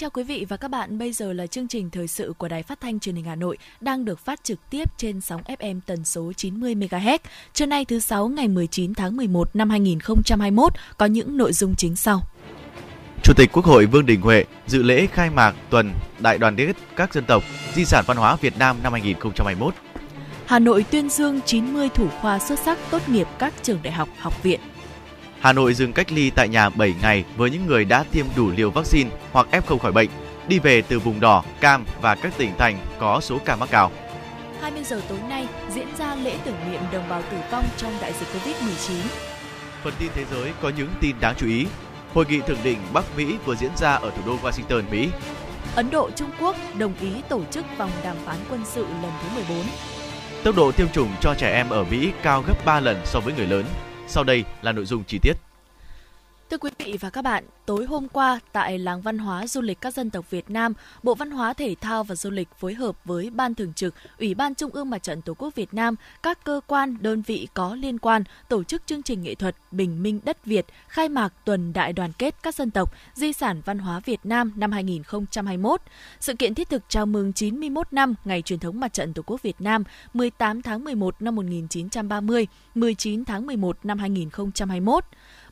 Chào quý vị và các bạn, bây giờ là chương trình thời sự của Đài Phát thanh Truyền hình Hà Nội đang được phát trực tiếp trên sóng FM tần số 90 MHz. Trưa nay thứ sáu ngày 19 tháng 11 năm 2021 có những nội dung chính sau. Chủ tịch Quốc hội Vương Đình Huệ dự lễ khai mạc tuần Đại đoàn kết các dân tộc Di sản văn hóa Việt Nam năm 2021. Hà Nội tuyên dương 90 thủ khoa xuất sắc tốt nghiệp các trường đại học, học viện. Hà Nội dừng cách ly tại nhà 7 ngày với những người đã tiêm đủ liều vaccine hoặc F không khỏi bệnh, đi về từ vùng đỏ, cam và các tỉnh thành có số ca mắc cao. 20 giờ tối nay diễn ra lễ tưởng niệm đồng bào tử vong trong đại dịch Covid-19. Phần tin thế giới có những tin đáng chú ý. Hội nghị thượng đỉnh Bắc Mỹ vừa diễn ra ở thủ đô Washington, Mỹ. Ấn Độ Trung Quốc đồng ý tổ chức vòng đàm phán quân sự lần thứ 14. Tốc độ tiêm chủng cho trẻ em ở Mỹ cao gấp 3 lần so với người lớn. Sau đây là nội dung chi tiết. Thưa quý vị và các bạn, tối hôm qua tại làng văn hóa du lịch các dân tộc Việt Nam, Bộ Văn hóa Thể thao và Du lịch phối hợp với Ban Thường trực, Ủy ban Trung ương Mặt trận Tổ quốc Việt Nam, các cơ quan, đơn vị có liên quan tổ chức chương trình nghệ thuật Bình minh đất Việt khai mạc tuần đại đoàn kết các dân tộc di sản văn hóa Việt Nam năm 2021. Sự kiện thiết thực chào mừng 91 năm ngày truyền thống Mặt trận Tổ quốc Việt Nam 18 tháng 11 năm 1930, 19 tháng 11 năm 2021.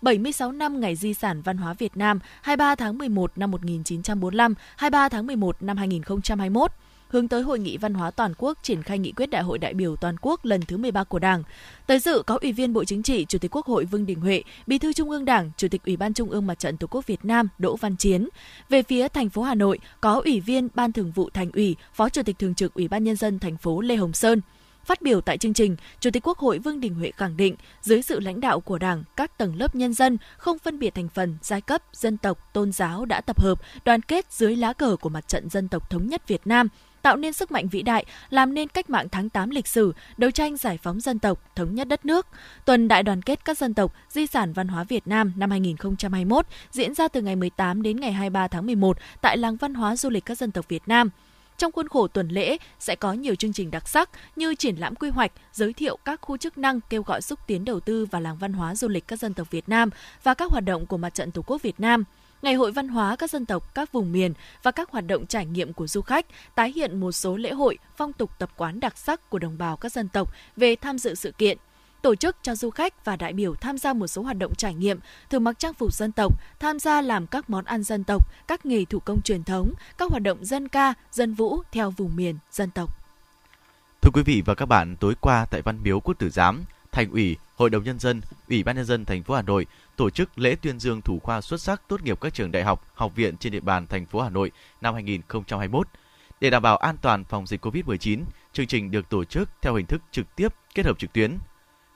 76 năm Ngày Di sản Văn hóa Việt Nam 23 tháng 11 năm 1945, 23 tháng 11 năm 2021 hướng tới Hội nghị Văn hóa Toàn quốc triển khai nghị quyết Đại hội đại biểu toàn quốc lần thứ 13 của Đảng. Tới dự có Ủy viên Bộ Chính trị, Chủ tịch Quốc hội Vương Đình Huệ, Bí thư Trung ương Đảng, Chủ tịch Ủy ban Trung ương Mặt trận Tổ quốc Việt Nam Đỗ Văn Chiến. Về phía thành phố Hà Nội có Ủy viên Ban Thường vụ Thành ủy, Phó Chủ tịch Thường trực Ủy ban nhân dân thành phố Lê Hồng Sơn. Phát biểu tại chương trình, Chủ tịch Quốc hội Vương Đình Huệ khẳng định, dưới sự lãnh đạo của Đảng, các tầng lớp nhân dân không phân biệt thành phần, giai cấp, dân tộc, tôn giáo đã tập hợp, đoàn kết dưới lá cờ của mặt trận dân tộc thống nhất Việt Nam, tạo nên sức mạnh vĩ đại, làm nên cách mạng tháng 8 lịch sử, đấu tranh giải phóng dân tộc, thống nhất đất nước. Tuần Đại đoàn kết các dân tộc, di sản văn hóa Việt Nam năm 2021 diễn ra từ ngày 18 đến ngày 23 tháng 11 tại làng văn hóa du lịch các dân tộc Việt Nam. Trong khuôn khổ tuần lễ sẽ có nhiều chương trình đặc sắc như triển lãm quy hoạch, giới thiệu các khu chức năng kêu gọi xúc tiến đầu tư và làng văn hóa du lịch các dân tộc Việt Nam và các hoạt động của Mặt trận Tổ quốc Việt Nam. Ngày hội văn hóa các dân tộc các vùng miền và các hoạt động trải nghiệm của du khách tái hiện một số lễ hội, phong tục tập quán đặc sắc của đồng bào các dân tộc về tham dự sự kiện tổ chức cho du khách và đại biểu tham gia một số hoạt động trải nghiệm, thử mặc trang phục dân tộc, tham gia làm các món ăn dân tộc, các nghề thủ công truyền thống, các hoạt động dân ca, dân vũ theo vùng miền, dân tộc. Thưa quý vị và các bạn, tối qua tại Văn Miếu Quốc Tử Giám, Thành ủy, Hội đồng nhân dân, Ủy ban nhân dân thành phố Hà Nội tổ chức lễ tuyên dương thủ khoa xuất sắc tốt nghiệp các trường đại học, học viện trên địa bàn thành phố Hà Nội năm 2021. Để đảm bảo an toàn phòng dịch COVID-19, chương trình được tổ chức theo hình thức trực tiếp kết hợp trực tuyến.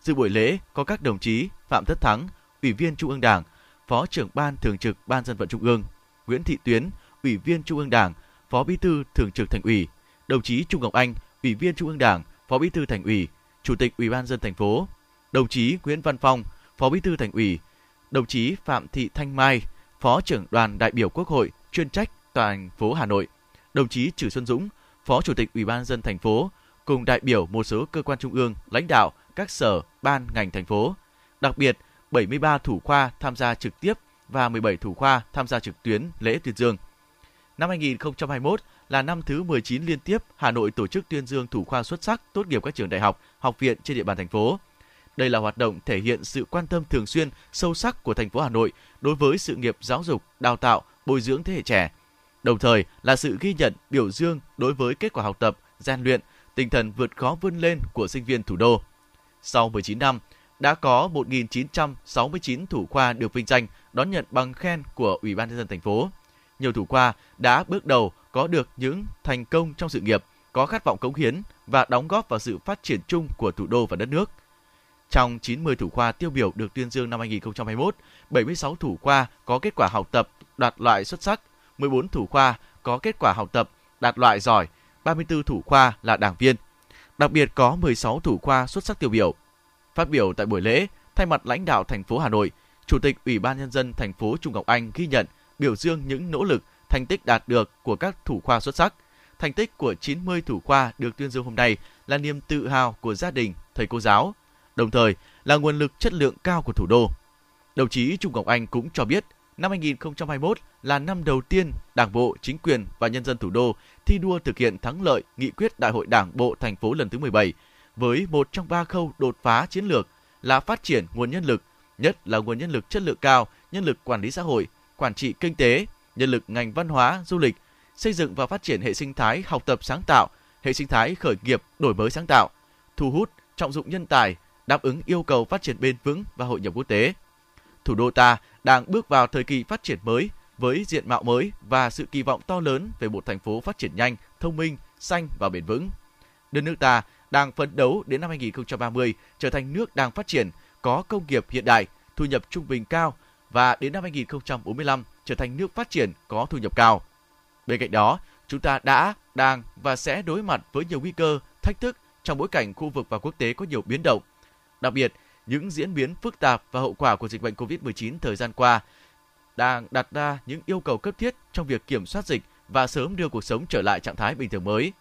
Dự buổi lễ có các đồng chí Phạm Tất Thắng, Ủy viên Trung ương Đảng, Phó trưởng Ban Thường trực Ban Dân vận Trung ương, Nguyễn Thị Tuyến, Ủy viên Trung ương Đảng, Phó Bí thư Thường trực Thành ủy, đồng chí Trung Ngọc Anh, Ủy viên Trung ương Đảng, Phó Bí thư Thành ủy, Chủ tịch Ủy ban dân thành phố, đồng chí Nguyễn Văn Phong, Phó Bí thư Thành ủy, đồng chí Phạm Thị Thanh Mai, Phó trưởng đoàn đại biểu Quốc hội chuyên trách toàn phố Hà Nội, đồng chí Trử Xuân Dũng, Phó Chủ tịch Ủy ban dân thành phố cùng đại biểu một số cơ quan trung ương, lãnh đạo các sở, ban, ngành thành phố. Đặc biệt, 73 thủ khoa tham gia trực tiếp và 17 thủ khoa tham gia trực tuyến lễ tuyên dương. Năm 2021 là năm thứ 19 liên tiếp Hà Nội tổ chức tuyên dương thủ khoa xuất sắc tốt nghiệp các trường đại học, học viện trên địa bàn thành phố. Đây là hoạt động thể hiện sự quan tâm thường xuyên, sâu sắc của thành phố Hà Nội đối với sự nghiệp giáo dục, đào tạo, bồi dưỡng thế hệ trẻ. Đồng thời là sự ghi nhận, biểu dương đối với kết quả học tập, gian luyện, tinh thần vượt khó vươn lên của sinh viên thủ đô. Sau 19 năm, đã có 1.969 thủ khoa được vinh danh đón nhận bằng khen của Ủy ban nhân dân thành phố. Nhiều thủ khoa đã bước đầu có được những thành công trong sự nghiệp, có khát vọng cống hiến và đóng góp vào sự phát triển chung của thủ đô và đất nước. Trong 90 thủ khoa tiêu biểu được tuyên dương năm 2021, 76 thủ khoa có kết quả học tập đạt loại xuất sắc, 14 thủ khoa có kết quả học tập đạt loại giỏi, 34 thủ khoa là đảng viên. Đặc biệt có 16 thủ khoa xuất sắc tiêu biểu. Phát biểu tại buổi lễ, thay mặt lãnh đạo thành phố Hà Nội, Chủ tịch Ủy ban nhân dân thành phố Trung Ngọc Anh ghi nhận, biểu dương những nỗ lực, thành tích đạt được của các thủ khoa xuất sắc. Thành tích của 90 thủ khoa được tuyên dương hôm nay là niềm tự hào của gia đình, thầy cô giáo, đồng thời là nguồn lực chất lượng cao của thủ đô. Đồng chí Trung Ngọc Anh cũng cho biết, năm 2021 là năm đầu tiên Đảng bộ, chính quyền và nhân dân thủ đô thi đua thực hiện thắng lợi nghị quyết Đại hội Đảng bộ thành phố lần thứ 17 với một trong ba khâu đột phá chiến lược là phát triển nguồn nhân lực, nhất là nguồn nhân lực chất lượng cao, nhân lực quản lý xã hội, quản trị kinh tế, nhân lực ngành văn hóa, du lịch, xây dựng và phát triển hệ sinh thái học tập sáng tạo, hệ sinh thái khởi nghiệp đổi mới sáng tạo, thu hút, trọng dụng nhân tài, đáp ứng yêu cầu phát triển bền vững và hội nhập quốc tế. Thủ đô ta đang bước vào thời kỳ phát triển mới với diện mạo mới và sự kỳ vọng to lớn về một thành phố phát triển nhanh, thông minh, xanh và bền vững. Đất nước ta đang phấn đấu đến năm 2030 trở thành nước đang phát triển, có công nghiệp hiện đại, thu nhập trung bình cao và đến năm 2045 trở thành nước phát triển có thu nhập cao. Bên cạnh đó, chúng ta đã, đang và sẽ đối mặt với nhiều nguy cơ, thách thức trong bối cảnh khu vực và quốc tế có nhiều biến động. Đặc biệt, những diễn biến phức tạp và hậu quả của dịch bệnh COVID-19 thời gian qua đang đặt ra những yêu cầu cấp thiết trong việc kiểm soát dịch và sớm đưa cuộc sống trở lại trạng thái bình thường mới.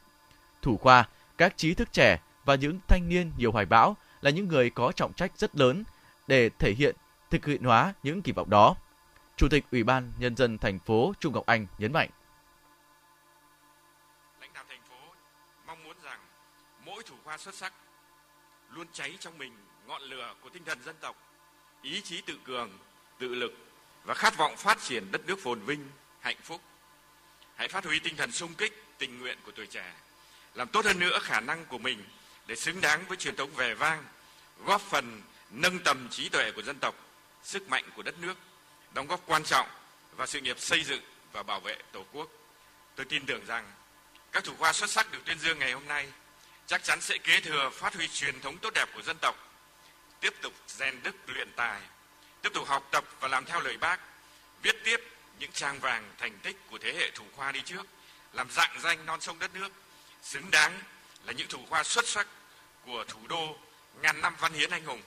Thủ khoa, các trí thức trẻ và những thanh niên nhiều hoài bão là những người có trọng trách rất lớn để thể hiện thực hiện hóa những kỳ vọng đó. Chủ tịch Ủy ban Nhân dân thành phố Trung Ngọc Anh nhấn mạnh. Lãnh đạo thành phố mong muốn rằng mỗi thủ khoa xuất sắc luôn cháy trong mình ngọn lửa của tinh thần dân tộc, ý chí tự cường, tự lực và khát vọng phát triển đất nước phồn vinh, hạnh phúc. Hãy phát huy tinh thần sung kích, tình nguyện của tuổi trẻ, làm tốt hơn nữa khả năng của mình để xứng đáng với truyền thống vẻ vang, góp phần nâng tầm trí tuệ của dân tộc, sức mạnh của đất nước, đóng góp quan trọng vào sự nghiệp xây dựng và bảo vệ Tổ quốc. Tôi tin tưởng rằng các thủ khoa xuất sắc được tuyên dương ngày hôm nay chắc chắn sẽ kế thừa phát huy truyền thống tốt đẹp của dân tộc, tiếp tục rèn đức luyện tài, tiếp tục học tập và làm theo lời bác, viết tiếp những trang vàng thành tích của thế hệ thủ khoa đi trước, làm dạng danh non sông đất nước, xứng đáng là những thủ khoa xuất sắc của thủ đô ngàn năm văn hiến anh hùng.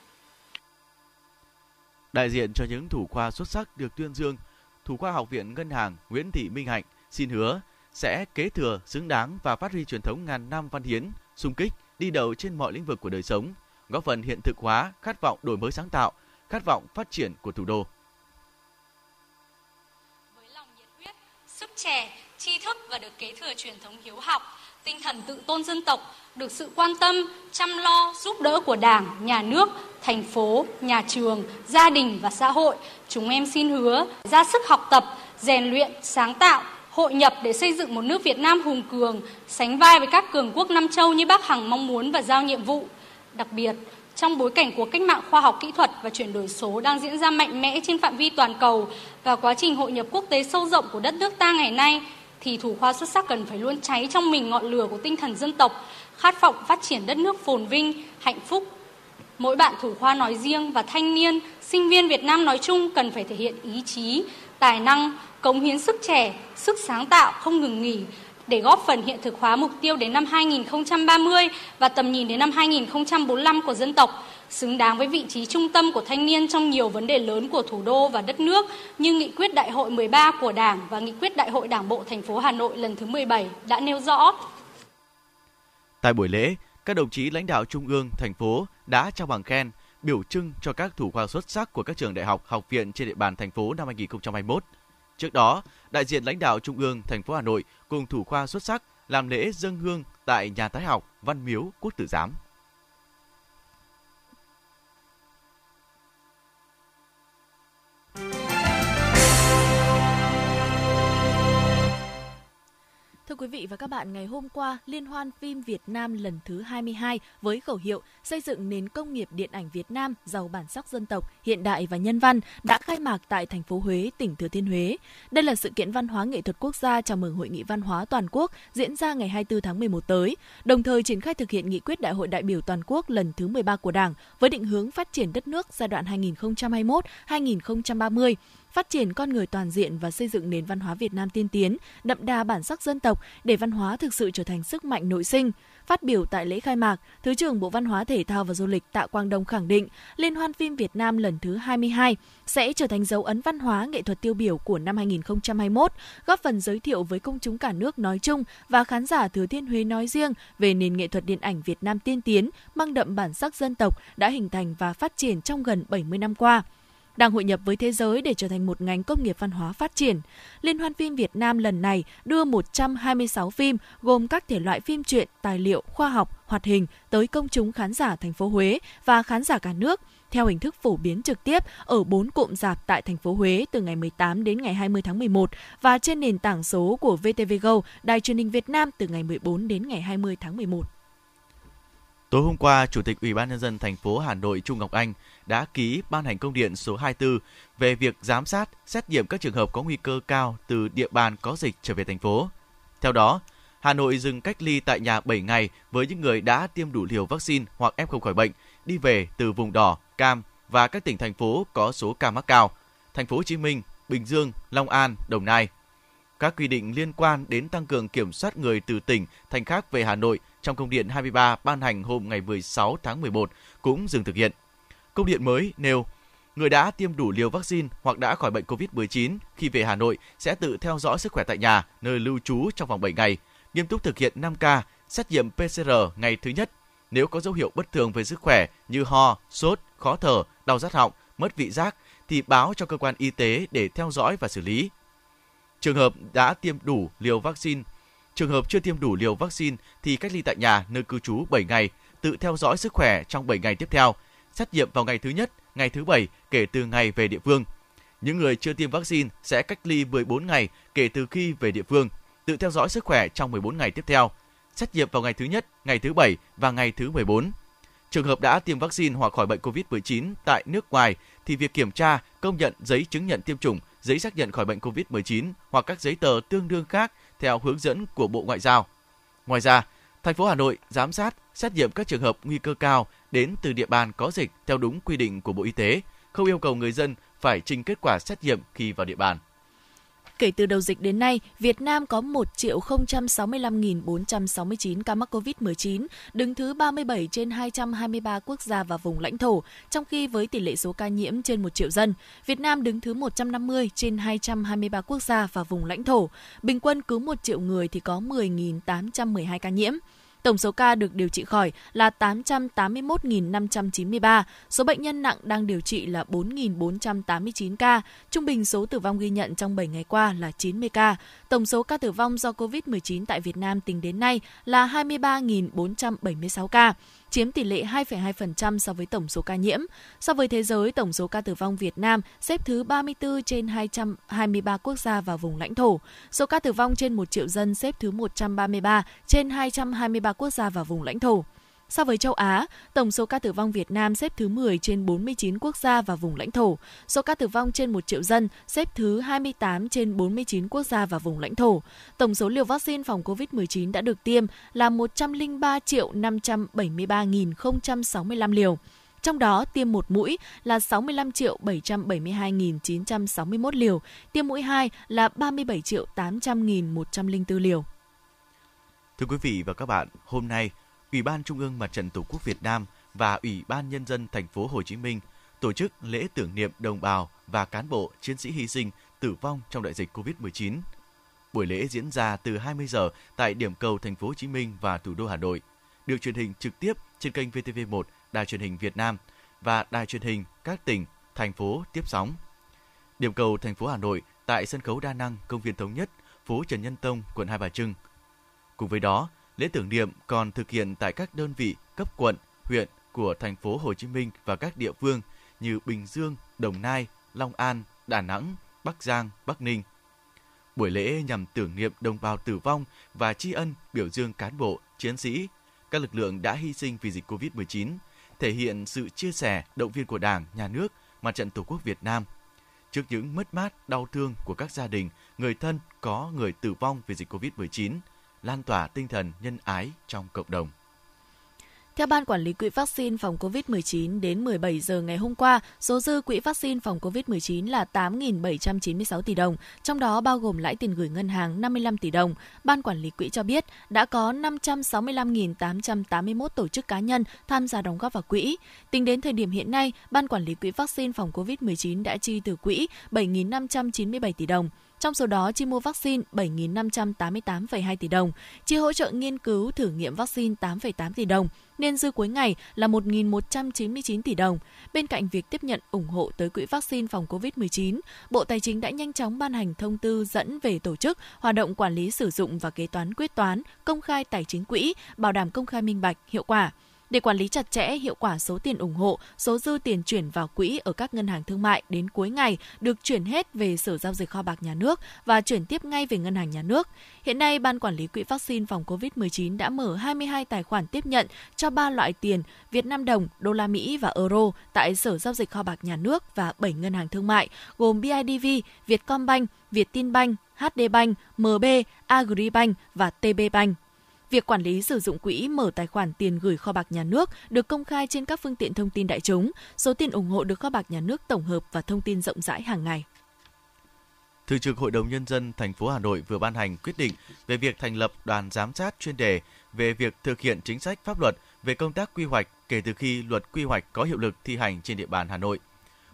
Đại diện cho những thủ khoa xuất sắc được tuyên dương, thủ khoa học viện ngân hàng Nguyễn Thị Minh Hạnh xin hứa sẽ kế thừa xứng đáng và phát huy truyền thống ngàn năm văn hiến, sung kích, đi đầu trên mọi lĩnh vực của đời sống, góp phần hiện thực hóa khát vọng đổi mới sáng tạo, khát vọng phát triển của thủ đô. Với lòng nhiệt huyết, sức trẻ, tri thức và được kế thừa truyền thống hiếu học, tinh thần tự tôn dân tộc, được sự quan tâm, chăm lo, giúp đỡ của Đảng, Nhà nước, thành phố, nhà trường, gia đình và xã hội, chúng em xin hứa ra sức học tập, rèn luyện, sáng tạo, hội nhập để xây dựng một nước Việt Nam hùng cường, sánh vai với các cường quốc Nam Châu như Bác Hằng mong muốn và giao nhiệm vụ. Đặc biệt, trong bối cảnh của cách mạng khoa học kỹ thuật và chuyển đổi số đang diễn ra mạnh mẽ trên phạm vi toàn cầu và quá trình hội nhập quốc tế sâu rộng của đất nước ta ngày nay, thì thủ khoa xuất sắc cần phải luôn cháy trong mình ngọn lửa của tinh thần dân tộc, khát vọng phát triển đất nước phồn vinh, hạnh phúc. Mỗi bạn thủ khoa nói riêng và thanh niên, sinh viên Việt Nam nói chung cần phải thể hiện ý chí, tài năng, cống hiến sức trẻ, sức sáng tạo không ngừng nghỉ để góp phần hiện thực hóa mục tiêu đến năm 2030 và tầm nhìn đến năm 2045 của dân tộc, xứng đáng với vị trí trung tâm của thanh niên trong nhiều vấn đề lớn của thủ đô và đất nước như nghị quyết đại hội 13 của Đảng và nghị quyết đại hội Đảng bộ thành phố Hà Nội lần thứ 17 đã nêu rõ. Tại buổi lễ, các đồng chí lãnh đạo trung ương, thành phố đã trao bằng khen, biểu trưng cho các thủ khoa xuất sắc của các trường đại học, học viện trên địa bàn thành phố năm 2021. Trước đó, đại diện lãnh đạo Trung ương, thành phố Hà Nội cùng thủ khoa xuất sắc làm lễ dâng hương tại nhà tái học Văn Miếu Quốc Tử Giám. Thưa quý vị và các bạn, ngày hôm qua, Liên hoan phim Việt Nam lần thứ 22 với khẩu hiệu xây dựng nền công nghiệp điện ảnh Việt Nam giàu bản sắc dân tộc, hiện đại và nhân văn đã khai mạc tại thành phố Huế, tỉnh Thừa Thiên Huế. Đây là sự kiện văn hóa nghệ thuật quốc gia chào mừng hội nghị văn hóa toàn quốc diễn ra ngày 24 tháng 11 tới, đồng thời triển khai thực hiện nghị quyết Đại hội đại biểu toàn quốc lần thứ 13 của Đảng với định hướng phát triển đất nước giai đoạn 2021-2030 phát triển con người toàn diện và xây dựng nền văn hóa Việt Nam tiên tiến, đậm đà bản sắc dân tộc để văn hóa thực sự trở thành sức mạnh nội sinh. Phát biểu tại lễ khai mạc, Thứ trưởng Bộ Văn hóa Thể thao và Du lịch Tạ Quang Đông khẳng định Liên hoan phim Việt Nam lần thứ 22 sẽ trở thành dấu ấn văn hóa nghệ thuật tiêu biểu của năm 2021, góp phần giới thiệu với công chúng cả nước nói chung và khán giả Thừa Thiên Huế nói riêng về nền nghệ thuật điện ảnh Việt Nam tiên tiến, mang đậm bản sắc dân tộc đã hình thành và phát triển trong gần 70 năm qua đang hội nhập với thế giới để trở thành một ngành công nghiệp văn hóa phát triển. Liên hoan phim Việt Nam lần này đưa 126 phim gồm các thể loại phim truyện, tài liệu, khoa học, hoạt hình tới công chúng khán giả thành phố Huế và khán giả cả nước theo hình thức phổ biến trực tiếp ở 4 cụm rạp tại thành phố Huế từ ngày 18 đến ngày 20 tháng 11 và trên nền tảng số của VTV Go, Đài truyền hình Việt Nam từ ngày 14 đến ngày 20 tháng 11. Tối hôm qua, Chủ tịch Ủy ban nhân dân thành phố Hà Nội Trung Ngọc Anh đã ký ban hành công điện số 24 về việc giám sát, xét nghiệm các trường hợp có nguy cơ cao từ địa bàn có dịch trở về thành phố. Theo đó, Hà Nội dừng cách ly tại nhà 7 ngày với những người đã tiêm đủ liều vaccine hoặc F không khỏi bệnh, đi về từ vùng đỏ, cam và các tỉnh thành phố có số ca mắc cao, thành phố Hồ Chí Minh, Bình Dương, Long An, Đồng Nai. Các quy định liên quan đến tăng cường kiểm soát người từ tỉnh thành khác về Hà Nội trong công điện 23 ban hành hôm ngày 16 tháng 11 cũng dừng thực hiện. Công điện mới nêu người đã tiêm đủ liều vaccine hoặc đã khỏi bệnh COVID-19 khi về Hà Nội sẽ tự theo dõi sức khỏe tại nhà, nơi lưu trú trong vòng 7 ngày, nghiêm túc thực hiện 5K, xét nghiệm PCR ngày thứ nhất. Nếu có dấu hiệu bất thường về sức khỏe như ho, sốt, khó thở, đau rát họng, mất vị giác thì báo cho cơ quan y tế để theo dõi và xử lý. Trường hợp đã tiêm đủ liều vaccine, trường hợp chưa tiêm đủ liều vaccine thì cách ly tại nhà nơi cư trú 7 ngày, tự theo dõi sức khỏe trong 7 ngày tiếp theo, xét nghiệm vào ngày thứ nhất, ngày thứ bảy kể từ ngày về địa phương. Những người chưa tiêm vaccine sẽ cách ly 14 ngày kể từ khi về địa phương, tự theo dõi sức khỏe trong 14 ngày tiếp theo, xét nghiệm vào ngày thứ nhất, ngày thứ bảy và ngày thứ 14. Trường hợp đã tiêm vaccine hoặc khỏi bệnh COVID-19 tại nước ngoài thì việc kiểm tra, công nhận giấy chứng nhận tiêm chủng, giấy xác nhận khỏi bệnh COVID-19 hoặc các giấy tờ tương đương khác theo hướng dẫn của Bộ Ngoại giao. Ngoài ra, thành phố Hà Nội giám sát, xét nghiệm các trường hợp nguy cơ cao đến từ địa bàn có dịch theo đúng quy định của Bộ Y tế, không yêu cầu người dân phải trình kết quả xét nghiệm khi vào địa bàn. Kể từ đầu dịch đến nay, Việt Nam có 1.065.469 ca mắc COVID-19, đứng thứ 37 trên 223 quốc gia và vùng lãnh thổ, trong khi với tỷ lệ số ca nhiễm trên 1 triệu dân, Việt Nam đứng thứ 150 trên 223 quốc gia và vùng lãnh thổ. Bình quân cứ 1 triệu người thì có 10.812 ca nhiễm. Tổng số ca được điều trị khỏi là 881.593, số bệnh nhân nặng đang điều trị là 4.489 ca, trung bình số tử vong ghi nhận trong 7 ngày qua là 90 ca. Tổng số ca tử vong do COVID-19 tại Việt Nam tính đến nay là 23.476 ca chiếm tỷ lệ 2,2% so với tổng số ca nhiễm. So với thế giới, tổng số ca tử vong Việt Nam xếp thứ 34 trên 223 quốc gia và vùng lãnh thổ. Số ca tử vong trên 1 triệu dân xếp thứ 133 trên 223 quốc gia và vùng lãnh thổ. So với châu Á, tổng số ca tử vong Việt Nam xếp thứ 10 trên 49 quốc gia và vùng lãnh thổ. Số ca tử vong trên 1 triệu dân xếp thứ 28 trên 49 quốc gia và vùng lãnh thổ. Tổng số liều vaccine phòng COVID-19 đã được tiêm là 103 triệu 573.065 liều. Trong đó, tiêm một mũi là 65 triệu 772.961 liều, tiêm mũi 2 là 37 triệu 800.104 liều. Thưa quý vị và các bạn, hôm nay, Ủy ban Trung ương Mặt trận Tổ quốc Việt Nam và Ủy ban Nhân dân thành phố Hồ Chí Minh tổ chức lễ tưởng niệm đồng bào và cán bộ chiến sĩ hy sinh tử vong trong đại dịch COVID-19. Buổi lễ diễn ra từ 20 giờ tại điểm cầu thành phố Hồ Chí Minh và thủ đô Hà Nội, được truyền hình trực tiếp trên kênh VTV1, Đài truyền hình Việt Nam và đài truyền hình các tỉnh, thành phố tiếp sóng. Điểm cầu thành phố Hà Nội tại sân khấu đa năng công viên thống nhất, phố Trần Nhân Tông, quận Hai Bà Trưng. Cùng với đó, Lễ tưởng niệm còn thực hiện tại các đơn vị cấp quận, huyện của thành phố Hồ Chí Minh và các địa phương như Bình Dương, Đồng Nai, Long An, Đà Nẵng, Bắc Giang, Bắc Ninh. Buổi lễ nhằm tưởng niệm đồng bào tử vong và tri ân biểu dương cán bộ, chiến sĩ, các lực lượng đã hy sinh vì dịch COVID-19, thể hiện sự chia sẻ, động viên của Đảng, Nhà nước, Mặt trận Tổ quốc Việt Nam. Trước những mất mát, đau thương của các gia đình, người thân có người tử vong vì dịch COVID-19, lan tỏa tinh thần nhân ái trong cộng đồng. Theo Ban Quản lý Quỹ vaccine phòng COVID-19, đến 17 giờ ngày hôm qua, số dư quỹ vaccine phòng COVID-19 là 8.796 tỷ đồng, trong đó bao gồm lãi tiền gửi ngân hàng 55 tỷ đồng. Ban Quản lý Quỹ cho biết đã có 565.881 tổ chức cá nhân tham gia đóng góp vào quỹ. Tính đến thời điểm hiện nay, Ban Quản lý Quỹ vaccine phòng COVID-19 đã chi từ quỹ 7.597 tỷ đồng. Trong số đó, chi mua vaccine 7.588,2 tỷ đồng, chi hỗ trợ nghiên cứu thử nghiệm vaccine 8,8 tỷ đồng, nên dư cuối ngày là 1.199 tỷ đồng. Bên cạnh việc tiếp nhận ủng hộ tới quỹ vaccine phòng COVID-19, Bộ Tài chính đã nhanh chóng ban hành thông tư dẫn về tổ chức, hoạt động quản lý sử dụng và kế toán quyết toán, công khai tài chính quỹ, bảo đảm công khai minh bạch, hiệu quả. Để quản lý chặt chẽ hiệu quả số tiền ủng hộ, số dư tiền chuyển vào quỹ ở các ngân hàng thương mại đến cuối ngày được chuyển hết về Sở Giao dịch Kho bạc Nhà nước và chuyển tiếp ngay về Ngân hàng Nhà nước. Hiện nay, Ban Quản lý Quỹ vaccine phòng COVID-19 đã mở 22 tài khoản tiếp nhận cho 3 loại tiền Việt Nam đồng, đô la Mỹ và euro tại Sở Giao dịch Kho bạc Nhà nước và 7 ngân hàng thương mại gồm BIDV, Vietcombank, Vietinbank, HDBank, MB, Agribank và TBBank. Việc quản lý sử dụng quỹ mở tài khoản tiền gửi kho bạc nhà nước được công khai trên các phương tiện thông tin đại chúng. Số tiền ủng hộ được kho bạc nhà nước tổng hợp và thông tin rộng rãi hàng ngày. Thường trực Hội đồng Nhân dân thành phố Hà Nội vừa ban hành quyết định về việc thành lập đoàn giám sát chuyên đề về việc thực hiện chính sách pháp luật về công tác quy hoạch kể từ khi luật quy hoạch có hiệu lực thi hành trên địa bàn Hà Nội.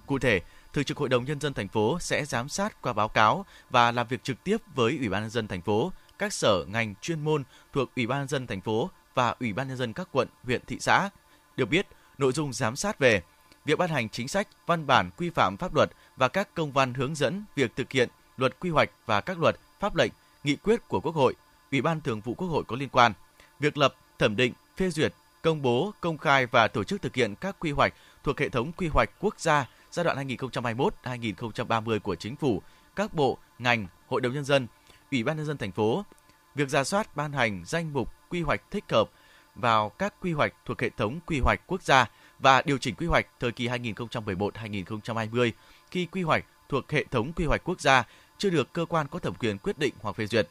Cụ thể, Thường trực Hội đồng Nhân dân thành phố sẽ giám sát qua báo cáo và làm việc trực tiếp với Ủy ban nhân dân thành phố các sở ngành chuyên môn thuộc Ủy ban nhân dân thành phố và Ủy ban nhân dân các quận, huyện, thị xã. Được biết, nội dung giám sát về việc ban hành chính sách, văn bản quy phạm pháp luật và các công văn hướng dẫn việc thực hiện luật quy hoạch và các luật, pháp lệnh, nghị quyết của Quốc hội, Ủy ban Thường vụ Quốc hội có liên quan, việc lập, thẩm định, phê duyệt, công bố, công khai và tổ chức thực hiện các quy hoạch thuộc hệ thống quy hoạch quốc gia giai đoạn 2021-2030 của chính phủ, các bộ, ngành, hội đồng nhân dân, Ủy ban nhân dân thành phố. Việc ra soát ban hành danh mục quy hoạch thích hợp vào các quy hoạch thuộc hệ thống quy hoạch quốc gia và điều chỉnh quy hoạch thời kỳ 2011-2020 khi quy hoạch thuộc hệ thống quy hoạch quốc gia chưa được cơ quan có thẩm quyền quyết định hoặc phê duyệt.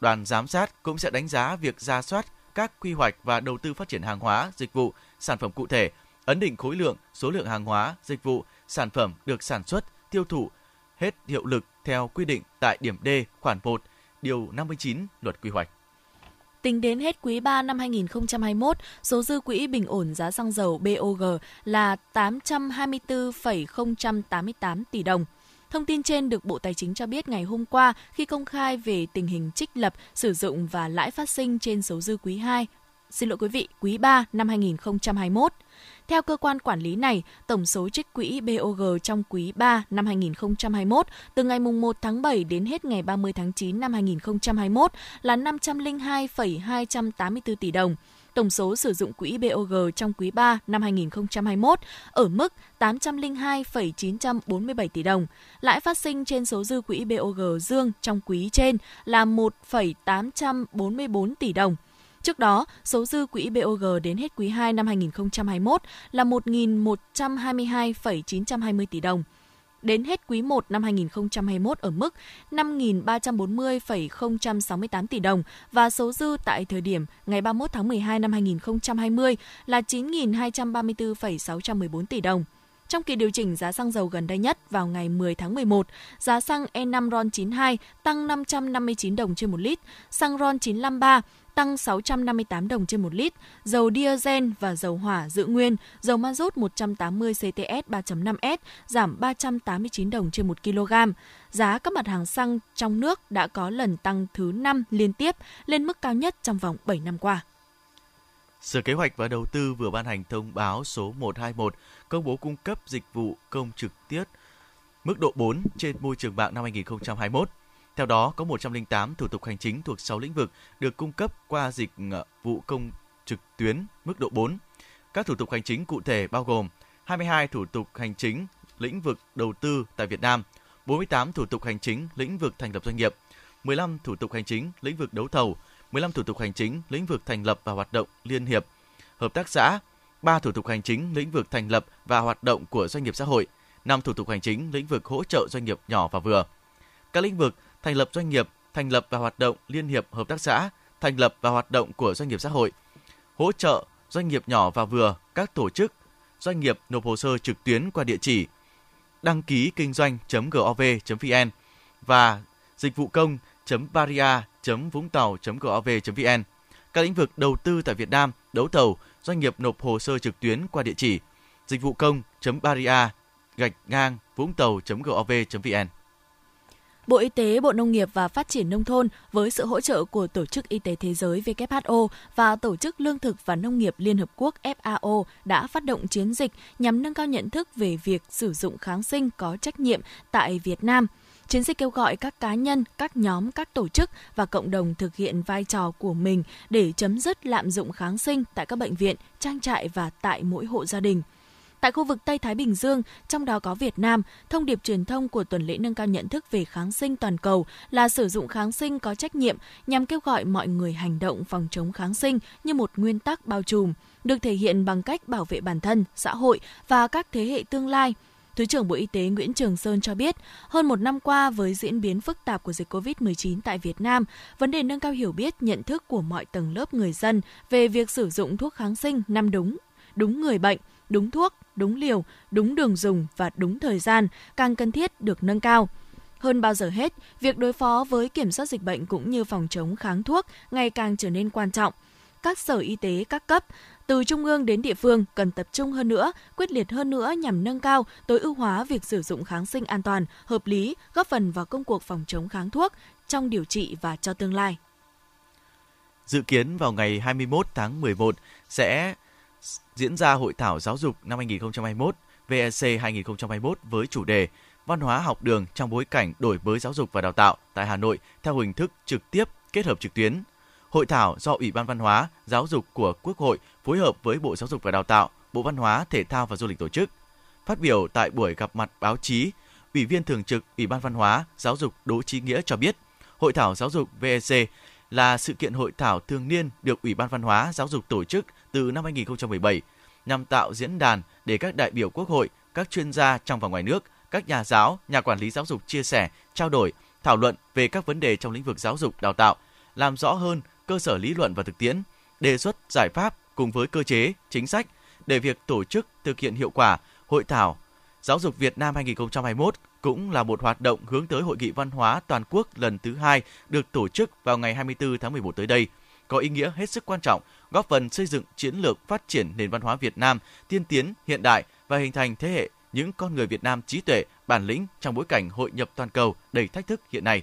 Đoàn giám sát cũng sẽ đánh giá việc ra soát các quy hoạch và đầu tư phát triển hàng hóa, dịch vụ, sản phẩm cụ thể, ấn định khối lượng, số lượng hàng hóa, dịch vụ, sản phẩm được sản xuất, tiêu thụ hết hiệu lực theo quy định tại điểm D khoản 1, điều 59 Luật Quy hoạch. Tính đến hết quý 3 năm 2021, số dư quỹ bình ổn giá xăng dầu BOG là 824,088 tỷ đồng. Thông tin trên được Bộ Tài chính cho biết ngày hôm qua khi công khai về tình hình trích lập, sử dụng và lãi phát sinh trên số dư quý 2, xin lỗi quý vị, quý 3 năm 2021. Theo cơ quan quản lý này, tổng số trích quỹ BOG trong quý 3 năm 2021 từ ngày 1 tháng 7 đến hết ngày 30 tháng 9 năm 2021 là 502,284 tỷ đồng. Tổng số sử dụng quỹ BOG trong quý 3 năm 2021 ở mức 802,947 tỷ đồng. Lãi phát sinh trên số dư quỹ BOG dương trong quý trên là 1,844 tỷ đồng. Trước đó, số dư quỹ BOG đến hết quý 2 năm 2021 là 1.122,920 tỷ đồng. Đến hết quý 1 năm 2021 ở mức 5.340,068 tỷ đồng và số dư tại thời điểm ngày 31 tháng 12 năm 2020 là 9.234,614 tỷ đồng. Trong kỳ điều chỉnh giá xăng dầu gần đây nhất vào ngày 10 tháng 11, giá xăng E5 RON92 tăng 559 đồng trên một lít, xăng RON 953 tăng 658 đồng trên một lít, dầu diesel và dầu hỏa giữ nguyên, dầu ma rút 180 CTS 3.5S giảm 389 đồng trên 1 kg. Giá các mặt hàng xăng trong nước đã có lần tăng thứ 5 liên tiếp lên mức cao nhất trong vòng 7 năm qua. Sở Kế hoạch và Đầu tư vừa ban hành thông báo số 121 công bố cung cấp dịch vụ công trực tiếp mức độ 4 trên môi trường mạng năm 2021. Theo đó, có 108 thủ tục hành chính thuộc 6 lĩnh vực được cung cấp qua dịch ờ, vụ công trực tuyến mức độ 4. Các thủ tục hành chính cụ thể bao gồm 22 thủ tục hành chính lĩnh vực đầu tư tại Việt Nam, 48 thủ tục hành chính lĩnh vực thành lập doanh nghiệp, 15 thủ tục hành chính lĩnh vực đấu thầu, 15 thủ tục hành chính lĩnh vực thành lập và hoạt động liên hiệp, hợp tác xã, 3 thủ tục hành chính lĩnh vực thành lập và hoạt động của doanh nghiệp xã hội, 5 thủ tục hành chính lĩnh vực hỗ trợ doanh nghiệp nhỏ và vừa. Các lĩnh vực thành lập doanh nghiệp, thành lập và hoạt động liên hiệp hợp tác xã, thành lập và hoạt động của doanh nghiệp xã hội, hỗ trợ doanh nghiệp nhỏ và vừa, các tổ chức, doanh nghiệp nộp hồ sơ trực tuyến qua địa chỉ đăng ký kinh doanh.gov.vn và dịch vụ công tàu.gov.vn. Các lĩnh vực đầu tư tại Việt Nam, đấu thầu, doanh nghiệp nộp hồ sơ trực tuyến qua địa chỉ dịch vụ công.baria gạch ngang vũng tàu.gov.vn. Bộ Y tế, Bộ Nông nghiệp và Phát triển Nông thôn với sự hỗ trợ của Tổ chức Y tế Thế giới WHO và Tổ chức Lương thực và Nông nghiệp Liên Hợp Quốc FAO đã phát động chiến dịch nhằm nâng cao nhận thức về việc sử dụng kháng sinh có trách nhiệm tại Việt Nam. Chiến dịch kêu gọi các cá nhân, các nhóm, các tổ chức và cộng đồng thực hiện vai trò của mình để chấm dứt lạm dụng kháng sinh tại các bệnh viện, trang trại và tại mỗi hộ gia đình – Tại khu vực Tây Thái Bình Dương, trong đó có Việt Nam, thông điệp truyền thông của tuần lễ nâng cao nhận thức về kháng sinh toàn cầu là sử dụng kháng sinh có trách nhiệm nhằm kêu gọi mọi người hành động phòng chống kháng sinh như một nguyên tắc bao trùm, được thể hiện bằng cách bảo vệ bản thân, xã hội và các thế hệ tương lai. Thứ trưởng Bộ Y tế Nguyễn Trường Sơn cho biết, hơn một năm qua với diễn biến phức tạp của dịch COVID-19 tại Việt Nam, vấn đề nâng cao hiểu biết, nhận thức của mọi tầng lớp người dân về việc sử dụng thuốc kháng sinh năm đúng, đúng người bệnh, đúng thuốc, đúng liều, đúng đường dùng và đúng thời gian càng cần thiết được nâng cao. Hơn bao giờ hết, việc đối phó với kiểm soát dịch bệnh cũng như phòng chống kháng thuốc ngày càng trở nên quan trọng. Các sở y tế các cấp, từ trung ương đến địa phương cần tập trung hơn nữa, quyết liệt hơn nữa nhằm nâng cao, tối ưu hóa việc sử dụng kháng sinh an toàn, hợp lý, góp phần vào công cuộc phòng chống kháng thuốc trong điều trị và cho tương lai. Dự kiến vào ngày 21 tháng 11 sẽ diễn ra hội thảo giáo dục năm 2021 VEC 2021 với chủ đề Văn hóa học đường trong bối cảnh đổi mới giáo dục và đào tạo tại Hà Nội theo hình thức trực tiếp kết hợp trực tuyến. Hội thảo do Ủy ban Văn hóa, Giáo dục của Quốc hội phối hợp với Bộ Giáo dục và Đào tạo, Bộ Văn hóa, Thể thao và Du lịch tổ chức. Phát biểu tại buổi gặp mặt báo chí, Ủy viên thường trực Ủy ban Văn hóa, Giáo dục Đỗ Chí Nghĩa cho biết, Hội thảo giáo dục VEC là sự kiện hội thảo thường niên được Ủy ban Văn hóa, Giáo dục tổ chức từ năm 2017 nhằm tạo diễn đàn để các đại biểu Quốc hội, các chuyên gia trong và ngoài nước, các nhà giáo, nhà quản lý giáo dục chia sẻ, trao đổi, thảo luận về các vấn đề trong lĩnh vực giáo dục đào tạo, làm rõ hơn cơ sở lý luận và thực tiễn, đề xuất giải pháp cùng với cơ chế, chính sách để việc tổ chức thực hiện hiệu quả hội thảo Giáo dục Việt Nam 2021 cũng là một hoạt động hướng tới Hội nghị Văn hóa Toàn quốc lần thứ hai được tổ chức vào ngày 24 tháng 11 tới đây, có ý nghĩa hết sức quan trọng, góp phần xây dựng chiến lược phát triển nền văn hóa Việt Nam tiên tiến, hiện đại và hình thành thế hệ những con người Việt Nam trí tuệ, bản lĩnh trong bối cảnh hội nhập toàn cầu đầy thách thức hiện nay.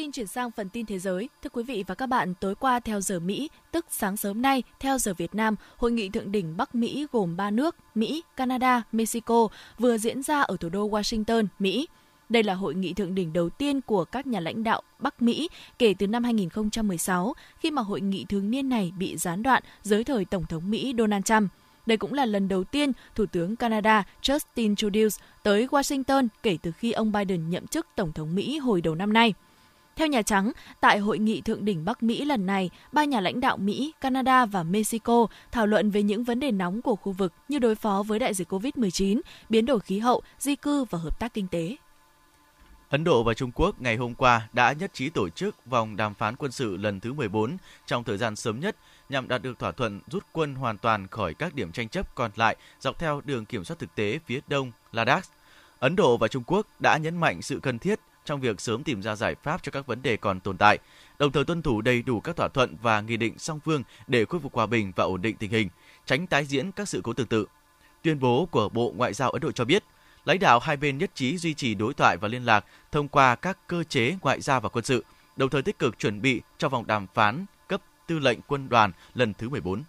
Xin chuyển sang phần tin thế giới. Thưa quý vị và các bạn, tối qua theo giờ Mỹ, tức sáng sớm nay theo giờ Việt Nam, hội nghị thượng đỉnh Bắc Mỹ gồm 3 nước Mỹ, Canada, Mexico vừa diễn ra ở thủ đô Washington, Mỹ. Đây là hội nghị thượng đỉnh đầu tiên của các nhà lãnh đạo Bắc Mỹ kể từ năm 2016, khi mà hội nghị thường niên này bị gián đoạn dưới thời Tổng thống Mỹ Donald Trump. Đây cũng là lần đầu tiên Thủ tướng Canada Justin Trudeau tới Washington kể từ khi ông Biden nhậm chức Tổng thống Mỹ hồi đầu năm nay. Theo Nhà Trắng, tại hội nghị thượng đỉnh Bắc Mỹ lần này, ba nhà lãnh đạo Mỹ, Canada và Mexico thảo luận về những vấn đề nóng của khu vực như đối phó với đại dịch COVID-19, biến đổi khí hậu, di cư và hợp tác kinh tế. Ấn Độ và Trung Quốc ngày hôm qua đã nhất trí tổ chức vòng đàm phán quân sự lần thứ 14 trong thời gian sớm nhất nhằm đạt được thỏa thuận rút quân hoàn toàn khỏi các điểm tranh chấp còn lại dọc theo đường kiểm soát thực tế phía đông Ladakh. Ấn Độ và Trung Quốc đã nhấn mạnh sự cần thiết trong việc sớm tìm ra giải pháp cho các vấn đề còn tồn tại, đồng thời tuân thủ đầy đủ các thỏa thuận và nghị định song phương để khôi phục hòa bình và ổn định tình hình, tránh tái diễn các sự cố tương tự. Tuyên bố của Bộ Ngoại giao Ấn Độ cho biết, lãnh đạo hai bên nhất trí duy trì đối thoại và liên lạc thông qua các cơ chế ngoại giao và quân sự, đồng thời tích cực chuẩn bị cho vòng đàm phán cấp tư lệnh quân đoàn lần thứ 14.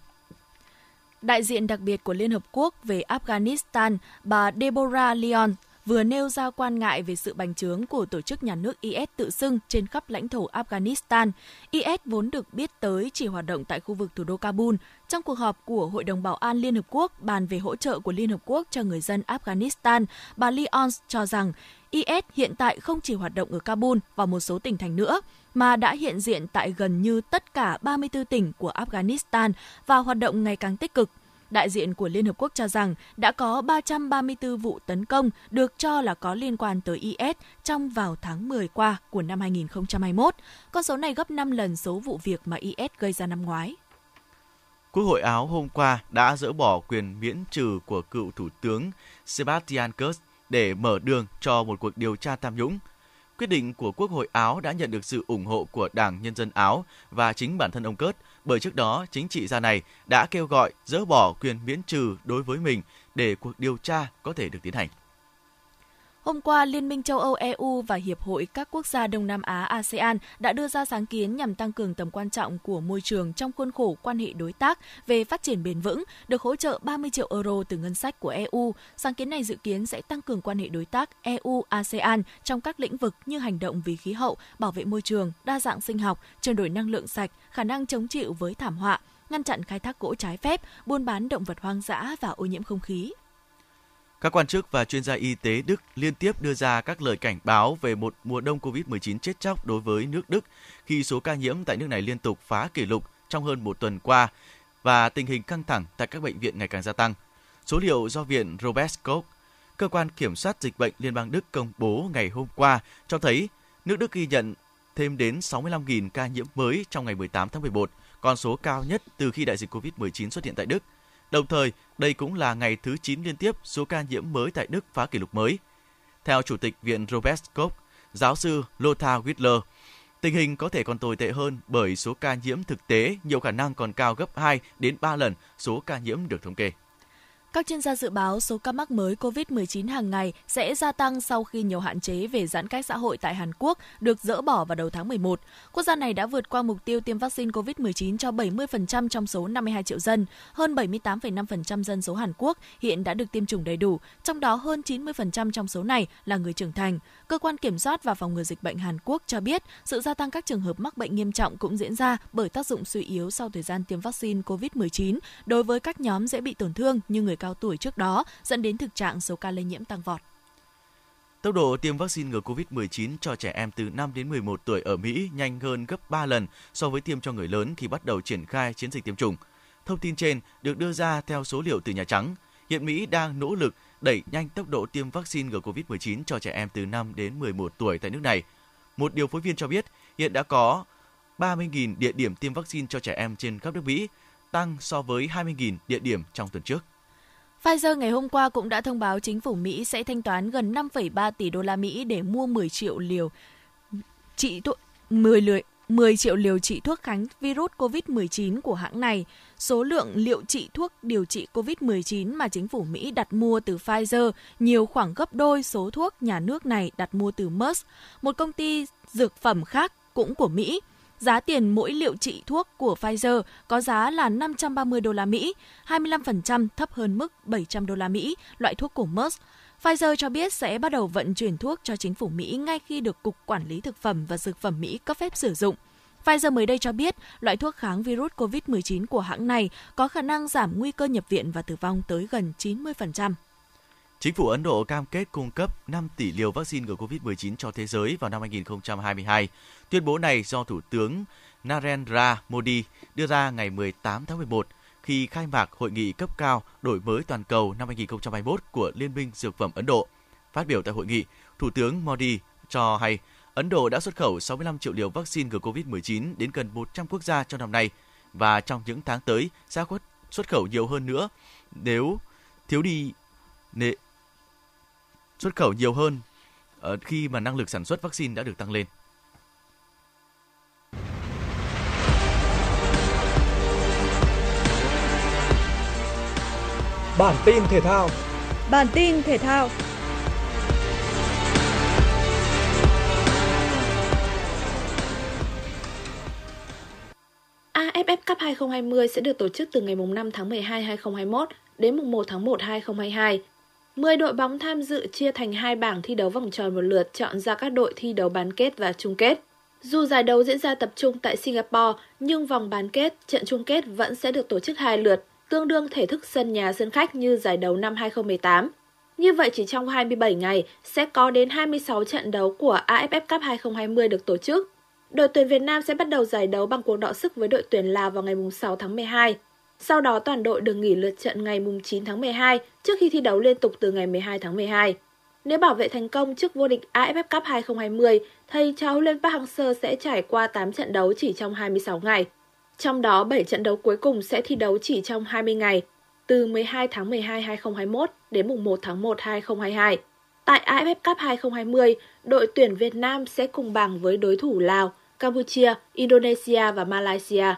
Đại diện đặc biệt của Liên Hợp Quốc về Afghanistan, bà Deborah Leon vừa nêu ra quan ngại về sự bành trướng của tổ chức nhà nước IS tự xưng trên khắp lãnh thổ Afghanistan. IS vốn được biết tới chỉ hoạt động tại khu vực thủ đô Kabul. Trong cuộc họp của Hội đồng Bảo an Liên Hợp Quốc bàn về hỗ trợ của Liên Hợp Quốc cho người dân Afghanistan, bà Lyons cho rằng IS hiện tại không chỉ hoạt động ở Kabul và một số tỉnh thành nữa, mà đã hiện diện tại gần như tất cả 34 tỉnh của Afghanistan và hoạt động ngày càng tích cực. Đại diện của Liên Hợp Quốc cho rằng đã có 334 vụ tấn công được cho là có liên quan tới IS trong vào tháng 10 qua của năm 2021. Con số này gấp 5 lần số vụ việc mà IS gây ra năm ngoái. Quốc hội Áo hôm qua đã dỡ bỏ quyền miễn trừ của cựu Thủ tướng Sebastian Kurz để mở đường cho một cuộc điều tra tham nhũng. Quyết định của Quốc hội Áo đã nhận được sự ủng hộ của Đảng Nhân dân Áo và chính bản thân ông Kurz, bởi trước đó, chính trị gia này đã kêu gọi dỡ bỏ quyền miễn trừ đối với mình để cuộc điều tra có thể được tiến hành. Hôm qua, Liên minh châu Âu EU và Hiệp hội các quốc gia Đông Nam Á ASEAN đã đưa ra sáng kiến nhằm tăng cường tầm quan trọng của môi trường trong khuôn khổ quan hệ đối tác về phát triển bền vững, được hỗ trợ 30 triệu euro từ ngân sách của EU. Sáng kiến này dự kiến sẽ tăng cường quan hệ đối tác EU-ASEAN trong các lĩnh vực như hành động vì khí hậu, bảo vệ môi trường, đa dạng sinh học, chuyển đổi năng lượng sạch, khả năng chống chịu với thảm họa, ngăn chặn khai thác gỗ trái phép, buôn bán động vật hoang dã và ô nhiễm không khí. Các quan chức và chuyên gia y tế Đức liên tiếp đưa ra các lời cảnh báo về một mùa đông COVID-19 chết chóc đối với nước Đức khi số ca nhiễm tại nước này liên tục phá kỷ lục trong hơn một tuần qua và tình hình căng thẳng tại các bệnh viện ngày càng gia tăng. Số liệu do Viện Robert Koch, cơ quan kiểm soát dịch bệnh Liên bang Đức công bố ngày hôm qua cho thấy nước Đức ghi nhận thêm đến 65.000 ca nhiễm mới trong ngày 18 tháng 11, con số cao nhất từ khi đại dịch COVID-19 xuất hiện tại Đức – Đồng thời, đây cũng là ngày thứ 9 liên tiếp số ca nhiễm mới tại Đức phá kỷ lục mới. Theo Chủ tịch Viện Robert Koch, giáo sư Lothar Wittler, tình hình có thể còn tồi tệ hơn bởi số ca nhiễm thực tế nhiều khả năng còn cao gấp 2 đến 3 lần số ca nhiễm được thống kê. Các chuyên gia dự báo số ca mắc mới COVID-19 hàng ngày sẽ gia tăng sau khi nhiều hạn chế về giãn cách xã hội tại Hàn Quốc được dỡ bỏ vào đầu tháng 11. Quốc gia này đã vượt qua mục tiêu tiêm vaccine COVID-19 cho 70% trong số 52 triệu dân. Hơn 78,5% dân số Hàn Quốc hiện đã được tiêm chủng đầy đủ, trong đó hơn 90% trong số này là người trưởng thành. Cơ quan Kiểm soát và Phòng ngừa Dịch bệnh Hàn Quốc cho biết sự gia tăng các trường hợp mắc bệnh nghiêm trọng cũng diễn ra bởi tác dụng suy yếu sau thời gian tiêm vaccine COVID-19 đối với các nhóm dễ bị tổn thương như người cao tuổi trước đó, dẫn đến thực trạng số ca lây nhiễm tăng vọt. Tốc độ tiêm vaccine ngừa COVID-19 cho trẻ em từ 5 đến 11 tuổi ở Mỹ nhanh hơn gấp 3 lần so với tiêm cho người lớn khi bắt đầu triển khai chiến dịch tiêm chủng. Thông tin trên được đưa ra theo số liệu từ Nhà Trắng. Hiện Mỹ đang nỗ lực đẩy nhanh tốc độ tiêm vaccine ngừa COVID-19 cho trẻ em từ 5 đến 11 tuổi tại nước này. Một điều phối viên cho biết hiện đã có 30.000 địa điểm tiêm vaccine cho trẻ em trên khắp nước Mỹ, tăng so với 20.000 địa điểm trong tuần trước. Pfizer ngày hôm qua cũng đã thông báo chính phủ Mỹ sẽ thanh toán gần 5,3 tỷ đô la Mỹ để mua 10 triệu liều trị thuốc 10 liều 10 triệu liều trị thuốc kháng virus COVID-19 của hãng này. Số lượng liệu trị thuốc điều trị COVID-19 mà chính phủ Mỹ đặt mua từ Pfizer nhiều khoảng gấp đôi số thuốc nhà nước này đặt mua từ Merck, một công ty dược phẩm khác cũng của Mỹ. Giá tiền mỗi liệu trị thuốc của Pfizer có giá là 530 đô la Mỹ, 25% thấp hơn mức 700 đô la Mỹ, loại thuốc của Merck. Pfizer cho biết sẽ bắt đầu vận chuyển thuốc cho chính phủ Mỹ ngay khi được Cục Quản lý Thực phẩm và Dược phẩm Mỹ cấp phép sử dụng. Pfizer mới đây cho biết loại thuốc kháng virus COVID-19 của hãng này có khả năng giảm nguy cơ nhập viện và tử vong tới gần 90%. Chính phủ Ấn Độ cam kết cung cấp 5 tỷ liều vaccine ngừa COVID-19 cho thế giới vào năm 2022. Tuyên bố này do Thủ tướng Narendra Modi đưa ra ngày 18 tháng 11 khi khai mạc hội nghị cấp cao đổi mới toàn cầu năm 2021 của Liên minh Dược phẩm Ấn Độ. Phát biểu tại hội nghị, Thủ tướng Modi cho hay Ấn Độ đã xuất khẩu 65 triệu liều vaccine ngừa COVID-19 đến gần 100 quốc gia trong năm nay và trong những tháng tới sẽ xuất khẩu nhiều hơn nữa nếu thiếu đi xuất khẩu nhiều hơn ờ, khi mà năng lực sản xuất vaccine đã được tăng lên. Bản tin thể thao. Bản tin thể thao. AFF Cup 2020 sẽ được tổ chức từ ngày 5 tháng 12 2021 đến mùng 1 tháng 1 2022 10 đội bóng tham dự chia thành hai bảng thi đấu vòng tròn một lượt chọn ra các đội thi đấu bán kết và chung kết. Dù giải đấu diễn ra tập trung tại Singapore, nhưng vòng bán kết, trận chung kết vẫn sẽ được tổ chức hai lượt, tương đương thể thức sân nhà sân khách như giải đấu năm 2018. Như vậy chỉ trong 27 ngày sẽ có đến 26 trận đấu của AFF Cup 2020 được tổ chức. Đội tuyển Việt Nam sẽ bắt đầu giải đấu bằng cuộc đọ sức với đội tuyển Lào vào ngày 6 tháng 12. Sau đó toàn đội được nghỉ lượt trận ngày 9 tháng 12 trước khi thi đấu liên tục từ ngày 12 tháng 12. Nếu bảo vệ thành công trước vô địch AFF Cup 2020, thầy trò huấn luyện Park Hang-seo sẽ trải qua 8 trận đấu chỉ trong 26 ngày. Trong đó 7 trận đấu cuối cùng sẽ thi đấu chỉ trong 20 ngày, từ 12 tháng 12 2021 đến mùng 1 tháng 1 2022. Tại AFF Cup 2020, đội tuyển Việt Nam sẽ cùng bảng với đối thủ Lào, Campuchia, Indonesia và Malaysia.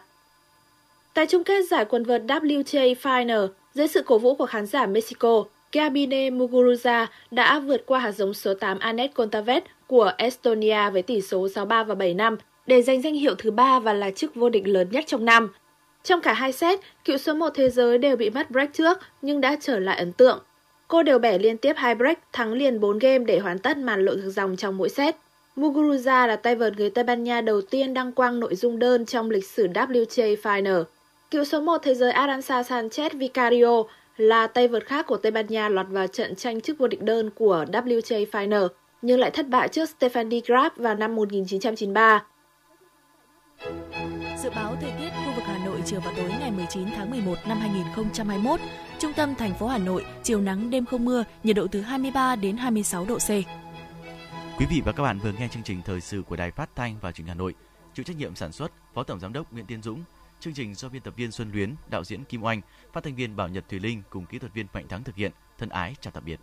Tại chung kết giải quần vợt WTA Final, dưới sự cổ vũ của khán giả Mexico, Gabine Muguruza đã vượt qua hạt giống số 8 Anet Kontavet của Estonia với tỷ số 6-3 và 7-5 để giành danh hiệu thứ ba và là chức vô địch lớn nhất trong năm. Trong cả hai set, cựu số 1 thế giới đều bị mất break trước nhưng đã trở lại ấn tượng. Cô đều bẻ liên tiếp hai break, thắng liền 4 game để hoàn tất màn lội ngược dòng trong mỗi set. Muguruza là tay vợt người Tây Ban Nha đầu tiên đăng quang nội dung đơn trong lịch sử WTA Final. Cựu số 1 thế giới Aranza Sanchez Vicario là tay vợt khác của Tây Ban Nha lọt vào trận tranh chức vô địch đơn của WTA Final, nhưng lại thất bại trước Stephanie Graf vào năm 1993. Dự báo thời tiết khu vực Hà Nội chiều và tối ngày 19 tháng 11 năm 2021. Trung tâm thành phố Hà Nội, chiều nắng đêm không mưa, nhiệt độ từ 23 đến 26 độ C. Quý vị và các bạn vừa nghe chương trình thời sự của Đài Phát thanh và Truyền hình Hà Nội. Chịu trách nhiệm sản xuất Phó Tổng giám đốc Nguyễn Tiến Dũng, chương trình do biên tập viên Xuân Luyến, đạo diễn Kim Oanh, phát thanh viên Bảo Nhật Thùy Linh cùng kỹ thuật viên Mạnh Thắng thực hiện. Thân ái chào tạm biệt.